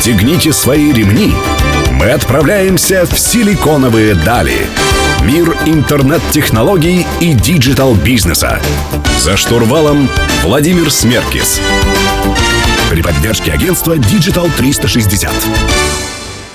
Расстегните свои ремни. Мы отправляемся в силиконовые дали. Мир интернет-технологий и digital -бизнеса. За штурвалом Владимир Смеркис. При поддержке агентства Digital 360.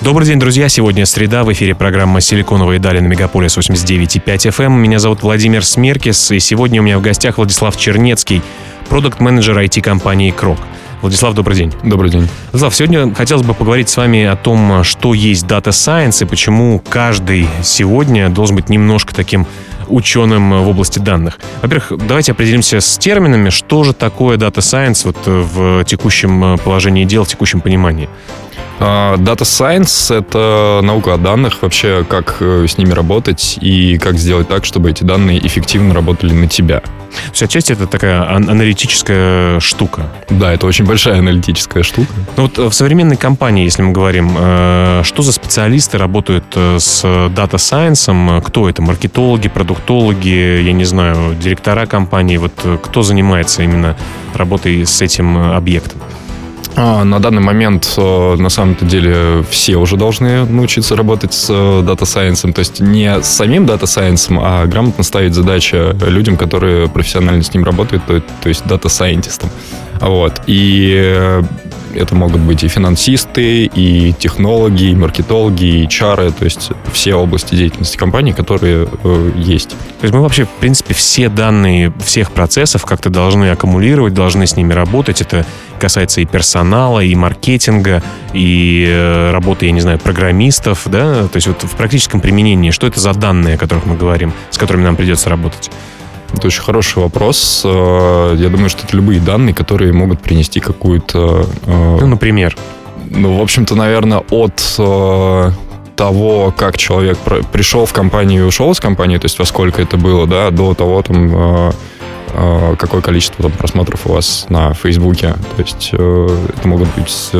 Добрый день, друзья. Сегодня среда. В эфире программа «Силиконовые дали» на Мегаполис 89,5 FM. Меня зовут Владимир Смеркис, и сегодня у меня в гостях Владислав Чернецкий, продукт-менеджер IT-компании «Крок». Владислав, добрый день. Добрый день. Владислав, сегодня хотелось бы поговорить с вами о том, что есть Data Science и почему каждый сегодня должен быть немножко таким ученым в области данных. Во-первых, давайте определимся с терминами, что же такое Data Science вот в текущем положении дел, в текущем понимании. А, Data Science — это наука о данных, вообще как э, с ними работать и как сделать так, чтобы эти данные эффективно работали на тебя. То есть отчасти это такая аналитическая штука. Да, это очень большая аналитическая штука. Ну вот э, в современной компании, если мы говорим, э, что за специалисты работают с Data Science? Кто это? Маркетологи, продуктологи, я не знаю, директора компании? Вот кто занимается именно работой с этим объектом? А, на данный момент, э, на самом-то деле, все уже должны научиться работать с э, Data Science. То есть не с самим Science, а грамотно ставить задачи людям, которые профессионально с ним работают, то, то есть Scientist. Вот. И э, это могут быть и финансисты, и технологи, и маркетологи, и чары, то есть все области деятельности компании, которые э, есть. То есть мы вообще, в принципе, все данные всех процессов как-то должны аккумулировать, должны с ними работать. Это касается и персонала, и маркетинга, и э, работы, я не знаю, программистов, да? То есть вот в практическом применении, что это за данные, о которых мы говорим, с которыми нам придется работать? Это очень хороший вопрос. Э, я думаю, что это любые данные, которые могут принести какую-то... Э, ну, например? Ну, в общем-то, наверное, от э, того, как человек пришел в компанию и ушел из компании, то есть во сколько это было, да, до того, там, какое количество там, просмотров у вас на Фейсбуке. То есть это могут быть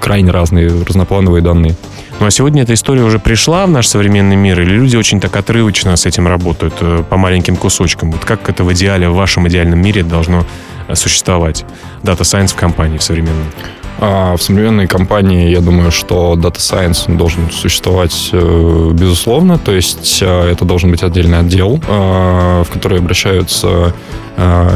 крайне разные, разноплановые данные. Ну а сегодня эта история уже пришла в наш современный мир, или люди очень так отрывочно с этим работают, э, по маленьким кусочкам? Вот как это в идеале, в вашем идеальном мире должно э, существовать? Data Science в компании в современной? А в современной компании, я думаю, что Data Science должен существовать э, безусловно. То есть это должен быть отдельный отдел, в который обращаются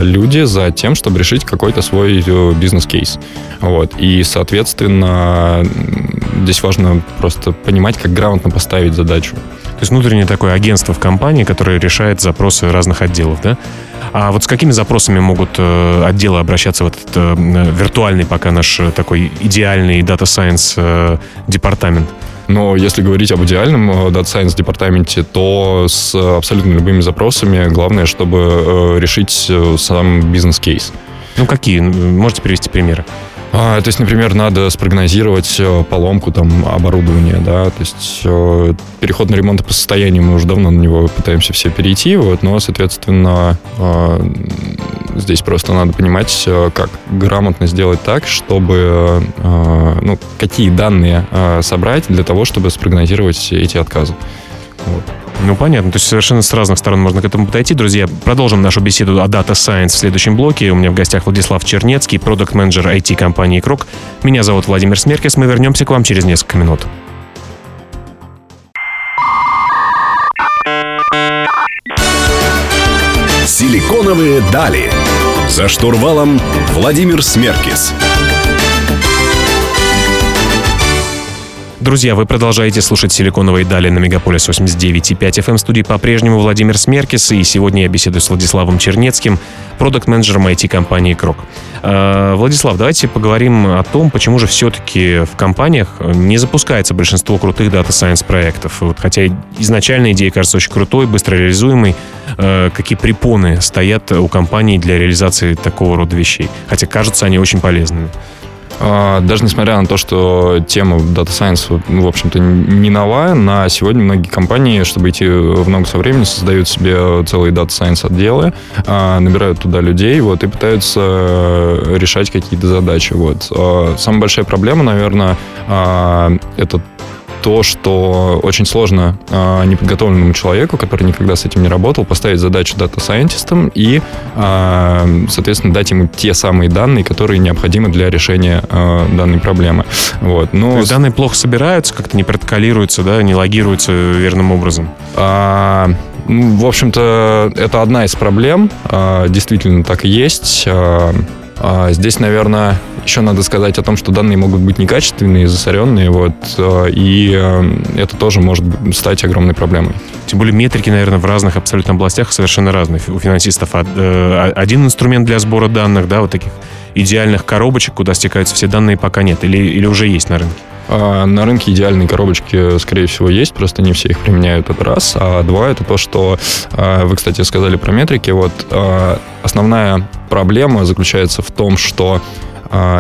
люди за тем, чтобы решить какой-то свой бизнес-кейс. Вот. И, соответственно, здесь важно просто понимать, как грамотно поставить задачу. То есть внутреннее такое агентство в компании, которое решает запросы разных отделов, да? А вот с какими запросами могут э, отделы обращаться в этот э, виртуальный пока наш э, такой идеальный Data Science э, департамент? Но если говорить об идеальном э, Data Science департаменте, то с абсолютно любыми запросами главное, чтобы э, решить э, сам бизнес-кейс. Ну, какие? Можете привести примеры? А, то есть, например, надо спрогнозировать э, поломку там оборудования, да, то есть э, переход на ремонт по состоянию, мы уже давно на него пытаемся все перейти, вот, но, соответственно, э, здесь просто надо понимать, как грамотно сделать так, чтобы, ну, какие данные собрать для того, чтобы спрогнозировать эти отказы. Вот. Ну, понятно. То есть совершенно с разных сторон можно к этому подойти. Друзья, продолжим нашу беседу о Data Science в следующем блоке. У меня в гостях Владислав Чернецкий, продукт-менеджер IT-компании «Крок». Меня зовут Владимир Смеркис. Мы вернемся к вам через несколько минут. Силиконовые дали. За штурвалом Владимир Смеркис. Друзья, вы продолжаете слушать «Силиконовые дали» на Мегаполис 89,5 FM. студии по-прежнему Владимир Смеркис. И сегодня я беседую с Владиславом Чернецким, продукт-менеджером IT-компании «Крок». А, Владислав, давайте поговорим о том, почему же все-таки в компаниях не запускается большинство крутых Data Science проектов. Вот, хотя изначально идея кажется очень крутой, быстро реализуемой. А, какие препоны стоят у компании для реализации такого рода вещей? Хотя кажутся они очень полезными. А, даже несмотря на то, что тема Data Science, в общем-то, не новая, на сегодня многие компании, чтобы идти в ногу со временем, создают себе целые Data Science отделы, а, набирают туда людей вот, и пытаются решать какие-то задачи. Вот. А, самая большая проблема, наверное, это то, что очень сложно э, неподготовленному человеку, который никогда с этим не работал, поставить задачу дата-сайентистам и, э, соответственно, дать ему те самые данные, которые необходимы для решения э, данной проблемы. Вот. Но... То есть данные плохо собираются, как-то не протоколируются, да, не логируются верным образом? А, ну, в общем-то, это одна из проблем. А, действительно так и есть. А, здесь, наверное, еще надо сказать о том, что данные могут быть некачественные, засоренные, вот, а, и э, это тоже может стать огромной проблемой. Тем более метрики, наверное, в разных абсолютно областях совершенно разные. У финансистов э, один инструмент для сбора данных, да, вот таких идеальных коробочек, куда стекаются все данные, пока нет, или, или уже есть на рынке? А, на рынке идеальные коробочки, скорее всего, есть, просто не все их применяют, это раз. А два, это то, что вы, кстати, сказали про метрики. Вот основная проблема заключается в том, что а,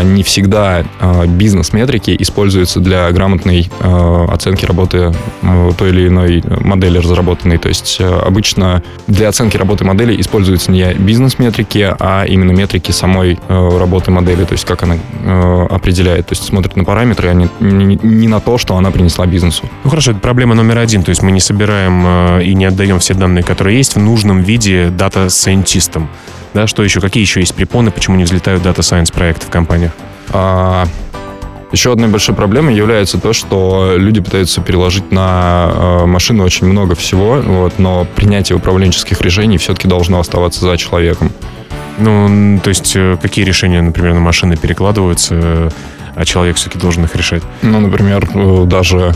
не всегда а, бизнес-метрики используются для грамотной а, оценки работы той или иной модели разработанной. То есть обычно для оценки работы модели используются не бизнес-метрики, а именно метрики самой работы модели, то есть как она определяет. То есть смотрит на параметры, а не, не на то, что она принесла бизнесу. Ну хорошо, это проблема номер один. То есть мы не собираем и не отдаем все данные, которые есть, в нужном виде дата-сайентистам. Да, что еще? Какие еще есть препоны, почему не взлетают Data Science проекты в компаниях? А, еще одной большой проблемой является то, что люди пытаются переложить на э, машину очень много всего, вот, но принятие управленческих решений все-таки должно оставаться за человеком. Ну, то есть, э, какие решения, например, на машины перекладываются, э, а человек все-таки должен их решать? Ну, например, даже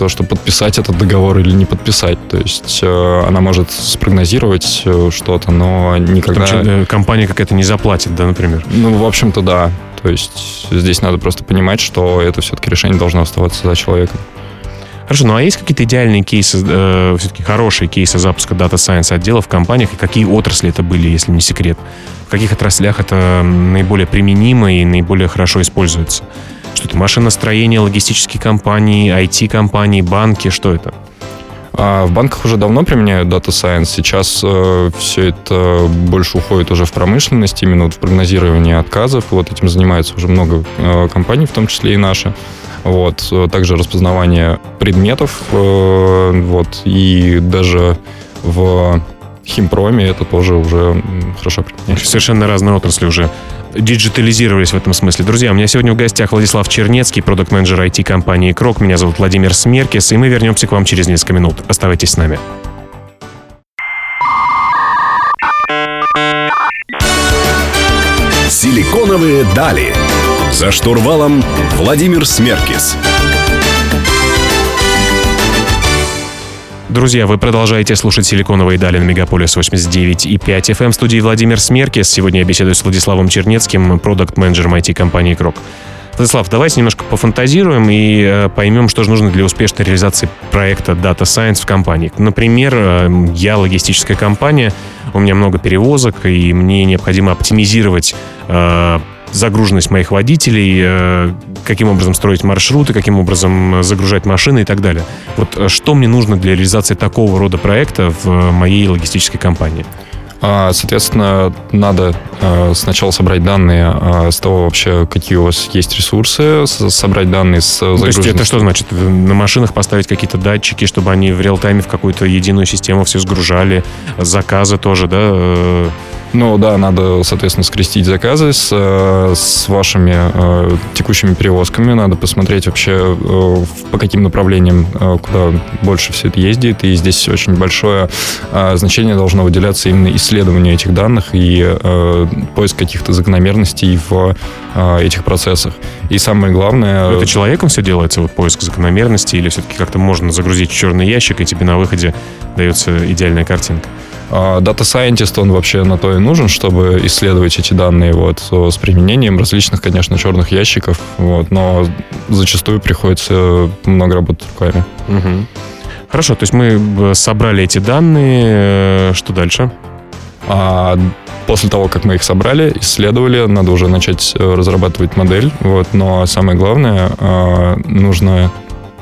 то, что подписать этот договор или не подписать. То есть э, она может спрогнозировать э, что-то, но никогда... Там, э, компания какая-то не заплатит, да, например? Ну, в общем-то, да. То есть здесь надо просто понимать, что это все-таки решение должно оставаться за человеком. Хорошо, ну а есть какие-то идеальные кейсы, э, все-таки хорошие кейсы запуска Data Science отдела в компаниях, и какие отрасли это были, если не секрет? В каких отраслях это наиболее применимо и наиболее хорошо используется? Что это машиностроение, логистические компании, IT-компании, банки, что это? А в банках уже давно применяют Data Science. Сейчас э, все это больше уходит уже в промышленность, именно вот в прогнозирование отказов. Вот этим занимается уже много э, компаний, в том числе и наши. Вот. Также распознавание предметов. Э, вот. И даже в химпроме это тоже уже хорошо применяется. Совершенно разные отрасли уже диджитализировались в этом смысле. Друзья, у меня сегодня в гостях Владислав Чернецкий, продукт-менеджер IT-компании Крок. Меня зовут Владимир Смеркис, и мы вернемся к вам через несколько минут. Оставайтесь с нами. Силиконовые дали. За штурвалом Владимир Смеркис. Друзья, вы продолжаете слушать «Силиконовые дали» на Мегаполис 89 и 5 FM. В студии Владимир Смеркис. Сегодня я беседую с Владиславом Чернецким, продукт-менеджером IT-компании «Крок». Владислав, давайте немножко пофантазируем и э, поймем, что же нужно для успешной реализации проекта Data Science в компании. Например, э, я логистическая компания, у меня много перевозок, и мне необходимо оптимизировать э, загруженность моих водителей, э, каким образом строить маршруты, каким образом загружать машины и так далее. Вот э, что мне нужно для реализации такого рода проекта в моей логистической компании? А, соответственно, надо э, сначала собрать данные с того вообще, какие у вас есть ресурсы, собрать данные с ну, То есть это что значит? На машинах поставить какие-то датчики, чтобы они в реал-тайме в какую-то единую систему все сгружали, заказы тоже, да? Ну да, надо, соответственно, скрестить заказы с, э, с вашими э, текущими перевозками. Надо посмотреть вообще, э, по каким направлениям, э, куда больше все это ездит. И здесь очень большое э, значение должно выделяться именно исследованию этих данных и э, поиск каких-то закономерностей в э, этих процессах. И самое главное... Это человеком все делается, вот поиск закономерностей, или все-таки как-то можно загрузить черный ящик, и тебе на выходе дается идеальная картинка? Data Scientist, он вообще на то и нужен, чтобы исследовать эти данные вот, с применением различных, конечно, черных ящиков, вот, но зачастую приходится много работать руками. Угу. Хорошо, то есть мы э, собрали эти данные, э, что дальше? А после того, как мы их собрали, исследовали, надо уже начать э, разрабатывать модель. Вот, но самое главное, нужно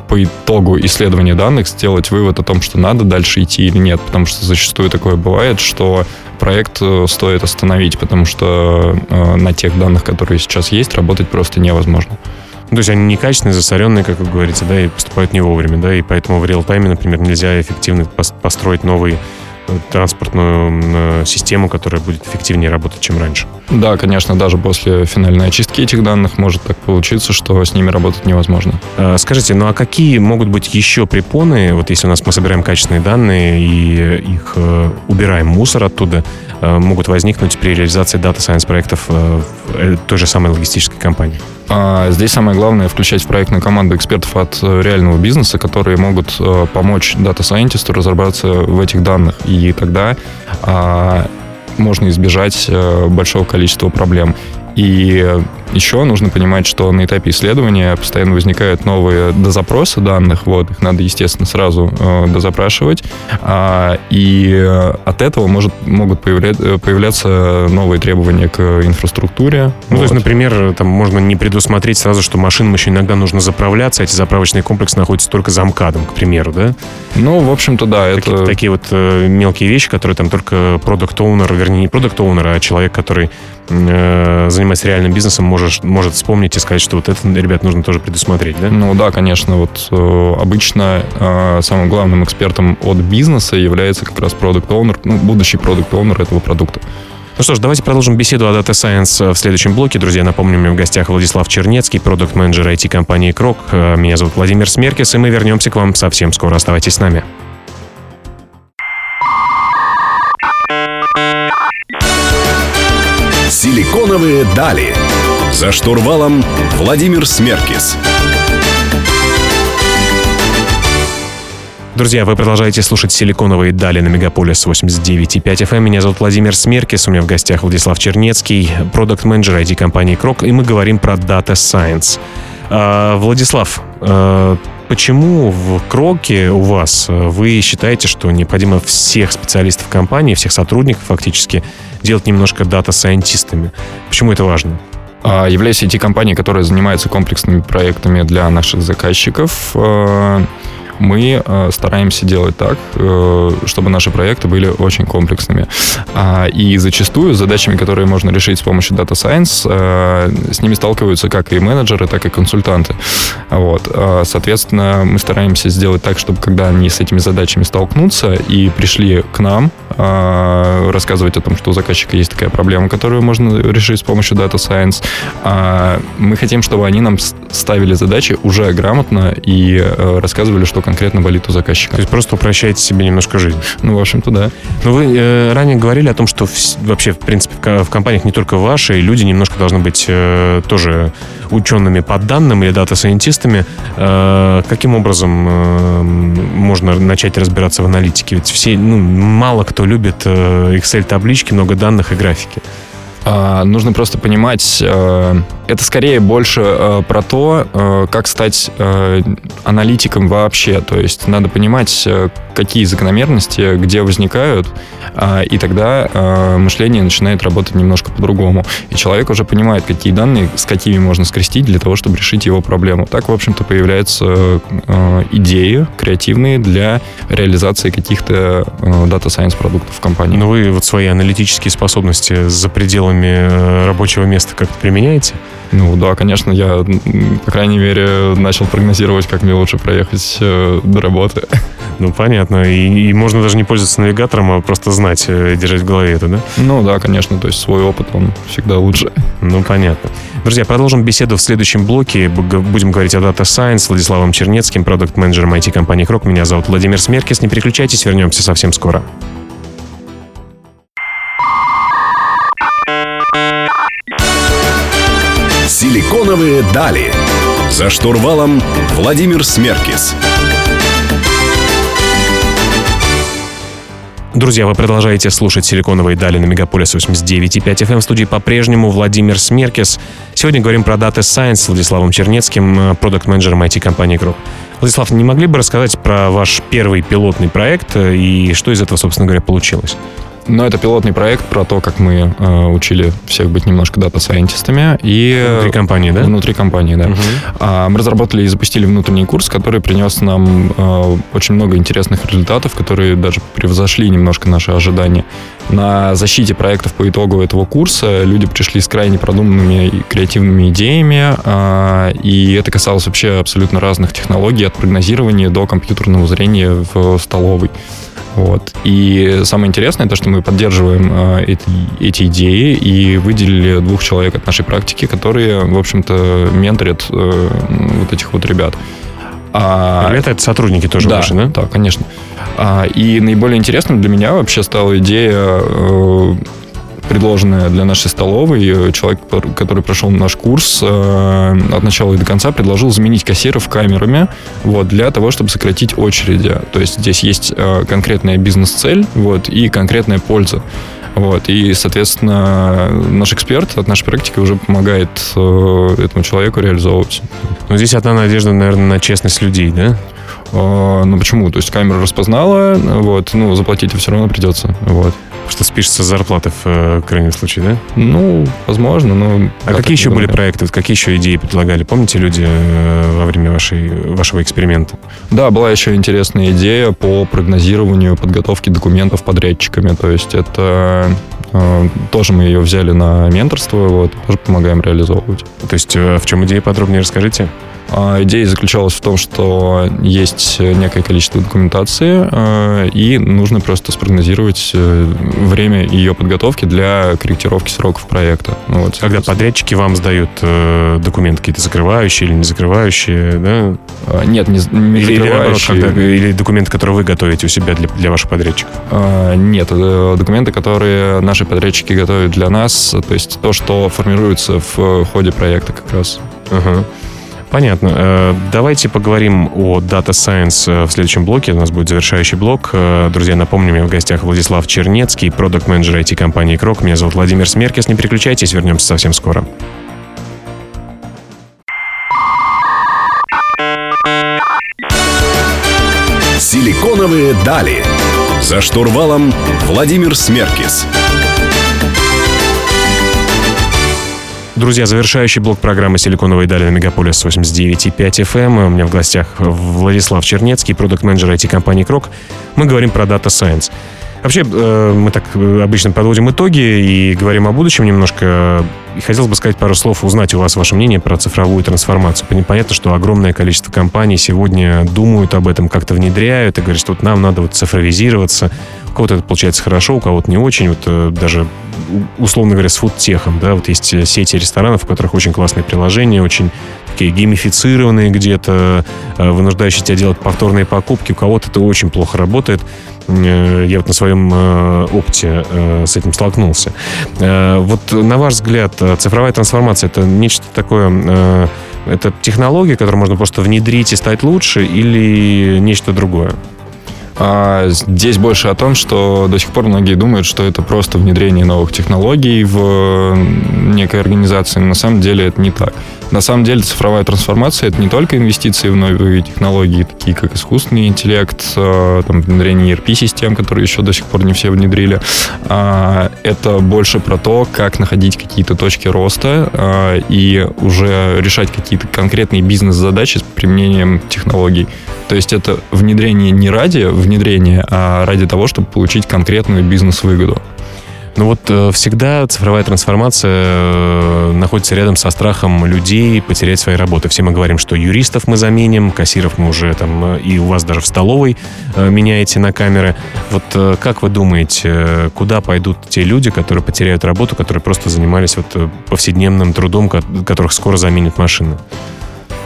по итогу исследования данных сделать вывод о том, что надо дальше идти или нет, потому что зачастую такое бывает, что проект э, стоит остановить, потому что э, на тех данных, которые сейчас есть, работать просто невозможно. Ну, то есть они некачественные, засоренные, как вы говорите, да, и поступают не вовремя, да, и поэтому в реал-тайме, например, нельзя эффективно пос- построить новый э, транспортную э, систему, которая будет эффективнее работать, чем раньше. Да, конечно, даже после финальной очистки этих данных может так получиться, что с ними работать невозможно. Э, Скажите, ну а какие могут быть еще препоны, вот если у нас мы собираем качественные данные и их э, убираем мусор оттуда, могут возникнуть при реализации data science проектов в той же самой логистической компании? А здесь самое главное включать в проектную команду экспертов от э, реального бизнеса, которые могут э, помочь data scientist у разобраться в этих данных. И тогда а, можно избежать э, большого количества проблем. И еще нужно понимать, что на этапе исследования постоянно возникают новые дозапросы данных, вот, их надо, естественно, сразу э, дозапрашивать, а, и э, от этого может, могут появля- э, появляться новые требования к инфраструктуре. Ну, то есть, Вот. например, там можно не предусмотреть сразу, что машинам еще иногда нужно заправляться, а эти заправочные комплексы находятся только за МКАДом, к примеру, да? Ну, в общем-то, да, Такие, это... такие вот э, мелкие вещи, которые там только продукт оунер вернее, не продукт оунер а человек, который э, занимается реальным бизнесом, может, может вспомнить и сказать, что вот это, ребят, нужно тоже предусмотреть, да? Ну да, конечно, вот э, обычно э, самым главным экспертом от бизнеса является как раз продукт оунер ну, будущий продукт оунер этого продукта. Ну что ж, давайте продолжим беседу о Data Science в следующем блоке. Друзья, напомню, у меня в гостях Владислав Чернецкий, продукт-менеджер IT-компании Крок. Э, Меня зовут Владимир Смеркис, и мы вернемся к вам совсем скоро. Оставайтесь с нами. Силиконовые дали. За штурвалом Владимир Смеркис. Друзья, вы продолжаете слушать «Силиконовые дали» на Мегаполис 89.5 FM. Меня зовут Владимир Смеркис, у меня в гостях Владислав Чернецкий, продукт-менеджер IT-компании Крок, и мы говорим про Data Science. А, Владислав, а, почему в Кроке у вас а, вы считаете, что необходимо всех специалистов компании, всех сотрудников фактически делать немножко дата-сайентистами? Почему это важно? А, Являясь IT-компанией, которая занимается комплексными проектами для наших заказчиков, э, мы э, стараемся делать так, э, чтобы наши проекты были очень комплексными. А, И зачастую задачами, которые можно решить с помощью Data Science, э, с ними сталкиваются как и менеджеры, так и консультанты. Вот. А, Соответственно, мы стараемся сделать так, чтобы когда они с этими задачами столкнутся и пришли к нам, рассказывать о том, что у заказчика есть такая проблема, которую можно решить с помощью Data Science, а, мы хотим, чтобы они нам ставили задачи уже грамотно и рассказывали, что конкретно болит у заказчика. То есть просто упрощаете себе немножко жизнь. Ну, в общем-то, да. Ну, вы э, ранее говорили о том, что вс- вообще, в принципе, в, в компаниях не только ваши, люди немножко должны быть э, тоже учеными по данным или дата-сайентистами. Э, каким образом э, можно начать разбираться в аналитике? Ведь все, ну, мало кто любит э, Excel-таблички, много данных и графики. А, нужно просто понимать, э, это скорее больше э, про то, э, как стать аналитиком вообще. То есть надо понимать, какие закономерности, где возникают, а, и тогда э, мышление начинает работать немножко по-другому. И человек уже понимает, какие данные, с какими можно скрестить для того, чтобы решить его проблему. Так, в общем-то, появляются э, идеи креативные для реализации каких-то data science продуктов в компании. Но вы вот свои аналитические способности за пределами рабочего места как-то применяете? Ну да, конечно, я, по крайней мере, начал прогнозировать, как мне лучше проехать э, до работы. Ну, понятно. И, и можно даже не пользоваться навигатором, а просто знать, э, держать в голове это, да? Ну да, конечно, то есть свой опыт, он всегда лучше. Ну, понятно. Друзья, продолжим беседу в следующем блоке. Будем говорить о Data Science с Владиславом Чернецким, продукт-менеджером IT-компании Крок. Меня зовут Владимир Смеркис. Не переключайтесь, вернемся совсем скоро. Силиконовые дали. За штурвалом Владимир Смеркис. Друзья, вы продолжаете слушать «Силиконовые дали» на Мегаполис 89.5 FM. В студии по-прежнему Владимир Смеркис. Сегодня говорим про Data Science с Владиславом Чернецким, э, продукт-менеджером IT-компании Крок. Владислав, не могли бы рассказать про ваш первый пилотный проект э, и что из этого, собственно говоря, получилось? Но это пилотный проект про то, как мы э, учили всех быть немножко дата-сайентистами. И Внутри компании, да? Внутри компании, да. Мгм. А, Мы разработали и запустили внутренний курс, который принес нам э, очень много интересных результатов, которые даже превзошли немножко наши ожидания. на защите проектов по итогу этого курса люди пришли с крайне продуманными и креативными идеями, а, и это касалось вообще абсолютно разных технологий, от прогнозирования до компьютерного зрения в столовой. Вот. И самое интересное, то, что мы поддерживаем э, эти, эти идеи и выделили двух человек от нашей практики, которые, в общем-то, менторят э, вот этих вот ребят. А, это, это сотрудники тоже да, ваши, да? Да, конечно. А, и наиболее интересным для меня вообще стала идея э, предложенная для нашей столовой. Э, человек, который прошел наш курс э, от начала и до конца, предложил заменить кассиров камерами вот, для того, чтобы сократить очереди. То есть здесь есть э, конкретная бизнес-цель вот, и конкретная польза. Вот, и, соответственно, наш эксперт от нашей практики уже помогает э, этому человеку реализовывать. Но здесь одна надежда, наверное, на честность людей, да? Э, ну почему? То есть камера распознала, вот, ну, заплатить все равно придется. Вот. Что спишется с зарплаты в э, крайнем случае, да? Ну, возможно, но... А какие еще были проекты, какие еще идеи предлагали? Помните люди э, во время вашей, вашего эксперимента? Да, была еще интересная идея по прогнозированию подготовки документов подрядчиками. То есть это э, тоже мы ее взяли на менторство, вот, тоже помогаем реализовывать. То есть в чем идея подробнее расскажите? А, идея заключалась в том, что есть некое количество документации, а, и нужно просто спрогнозировать э, время ее подготовки для корректировки сроков проекта. Ну вот, Когда подрядчики вам сдают э, документы какие-то закрывающие или не закрывающие, да? А, нет, не, не или, закрывающие. Или, когда, или документы, которые вы готовите у себя для, для ваших подрядчиков? Нет, э, документы, которые наши подрядчики готовят для нас, то есть то, что формируется в ходе проекта как раз. Uh-huh. Понятно. Э, давайте поговорим о Data Science э, в следующем блоке. У нас будет завершающий блок. Э, друзья, напомню, у меня в гостях Владислав Чернецкий, продукт-менеджер IT-компании Крок. Меня зовут Владимир Смеркис. Не переключайтесь, вернемся совсем скоро. Силиконовые дали. За штурвалом Владимир Смеркис. Друзья, завершающий блок программы «Силиконовые дали» на Мегаполис 89.5 FM. У меня в гостях Владислав Чернецкий, продукт-менеджер IT-компании «Крок». Мы говорим про Data Science. Вообще, э, мы так э, обычно подводим итоги и говорим о будущем немножко. И хотелось бы сказать пару слов, узнать у вас ваше мнение про цифровую трансформацию. Понятно, что огромное количество компаний сегодня думают об этом, как-то внедряют и говорят, что вот нам надо вот цифровизироваться. Кого-то это получается хорошо, у кого-то не очень. Вот э, даже условно говоря, с фудтехом, да, вот есть сети ресторанов, у которых очень классные приложения, очень такие геймифицированные где-то, вынуждающие тебя делать повторные покупки. У кого-то это очень плохо работает. Э, я вот на своем э, опыте э, с этим столкнулся. Вот на ваш взгляд, цифровая трансформация это нечто такое, это технология, которую можно просто внедрить и стать лучше, или нечто другое? А здесь больше о том, что до сих пор многие думают, что это просто внедрение новых технологий в некой организации. На самом деле это не так. На самом деле цифровая трансформация — это не только инвестиции в новые технологии, такие как искусственный интеллект, а, там, внедрение ERP-систем, которые еще до сих пор не все внедрили. А, это больше про то, как находить какие-то точки роста а, и уже решать какие-то конкретные бизнес-задачи с применением технологий. То есть это внедрение не ради внедрения, а ради того, чтобы получить конкретную бизнес-выгоду. Ну вот э, всегда цифровая трансформация э, находится рядом со страхом людей потерять свои работы. Все мы говорим, что юристов мы заменим, кассиров мы уже там, э, и у вас даже в столовой меняете на камеры. Вот как вы думаете, куда пойдут те люди, которые потеряют работу, которые просто занимались вот повседневным трудом, которых скоро заменят машины?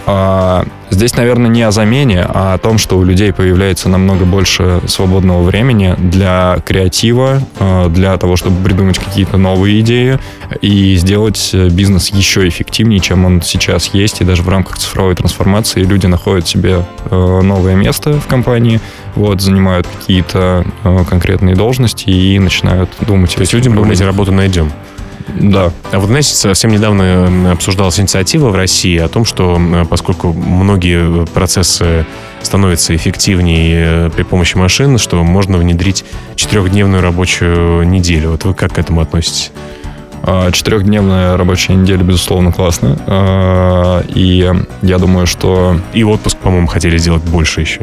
А, здесь, наверное, не о замене, а о том, что у людей появляется намного больше свободного времени для креатива, а, для того, чтобы придумать какие-то новые идеи и сделать э, бизнес еще эффективнее, чем он сейчас есть. И даже в рамках цифровой трансформации люди находят себе э, новое место в компании, вот, занимают какие-то э, конкретные должности и начинают думать. То есть людям, думаете, работу найдем? Да. А вот, знаете, совсем недавно обсуждалась инициатива в России о том, что поскольку многие процессы становятся эффективнее э, при помощи машин, что можно внедрить четырехдневную рабочую неделю. Вот вы как к этому относитесь? А, четырехдневная рабочая неделя, безусловно, классно. А, и я думаю, что... И отпуск, по-моему, хотели сделать больше еще.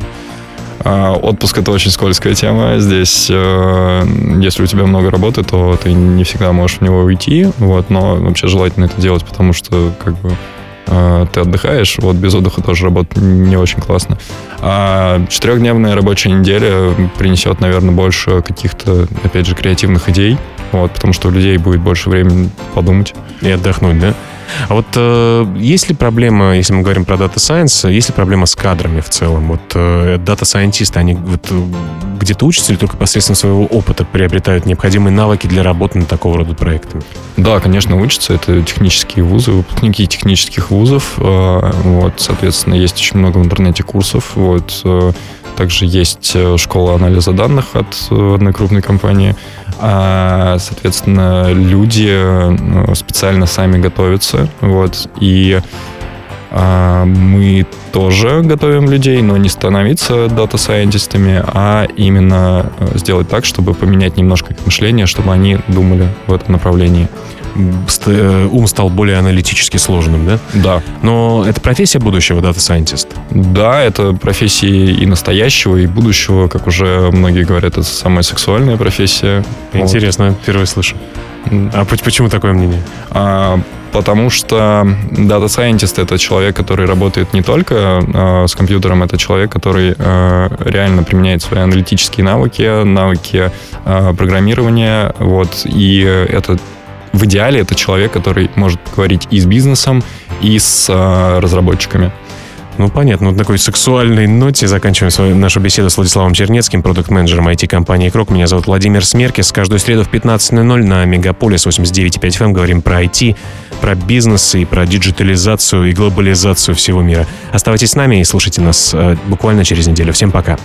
А, отпуск это очень скользкая тема. Здесь, э, если у тебя много работы, то ты не всегда можешь в него уйти. Вот, но вообще желательно это делать, потому что как бы э, ты отдыхаешь, вот без отдыха тоже работать не очень классно. А четырехдневная рабочая неделя принесет, наверное, больше каких-то, опять же, креативных идей, вот, потому что у людей будет больше времени подумать. И отдохнуть, да? А вот э, есть ли проблема, если мы говорим про Data Science, есть ли проблема с кадрами в целом? Вот э, дата-сайентисты, они вот, э, где-то учатся или только посредством своего опыта приобретают необходимые навыки для работы над такого рода проектами? Да, конечно, учатся. Это технические вузы, выпускники технических вузов. Э, вот, соответственно, есть очень много в интернете курсов. Вот, э, также есть э, школа анализа данных от э, одной крупной компании. А, соответственно, люди э, специально сами готовятся. Вот, и а, мы тоже готовим людей, но не становиться дата-сайентистами, а именно сделать так, чтобы поменять немножко их мышление, чтобы они думали в этом направлении. Э, ум стал более аналитически сложным, да? Да. Но это профессия будущего, дата-сайентист? Да, это профессия и настоящего, и будущего, как уже многие говорят, это самая сексуальная профессия. Интересно, вот. впервые слышу. А почему такое мнение? А, потому что Data Scientist — это человек, который работает не только э, с компьютером, это человек, который э, реально применяет свои аналитические навыки, навыки э, программирования, вот, и это в идеале это человек, который может говорить и с бизнесом, и с э, разработчиками. Ну, понятно. Вот такой сексуальной ноте заканчиваем свою, нашу беседу с Владиславом Чернецким, продукт-менеджером IT-компании «Крок». Меня зовут Владимир Смеркис. Каждую среду в 15.00 на Мегаполис 89.5 FM говорим про IT, про бизнес и про диджитализацию и глобализацию всего мира. Оставайтесь с нами и слушайте нас э, буквально через неделю. Всем пока.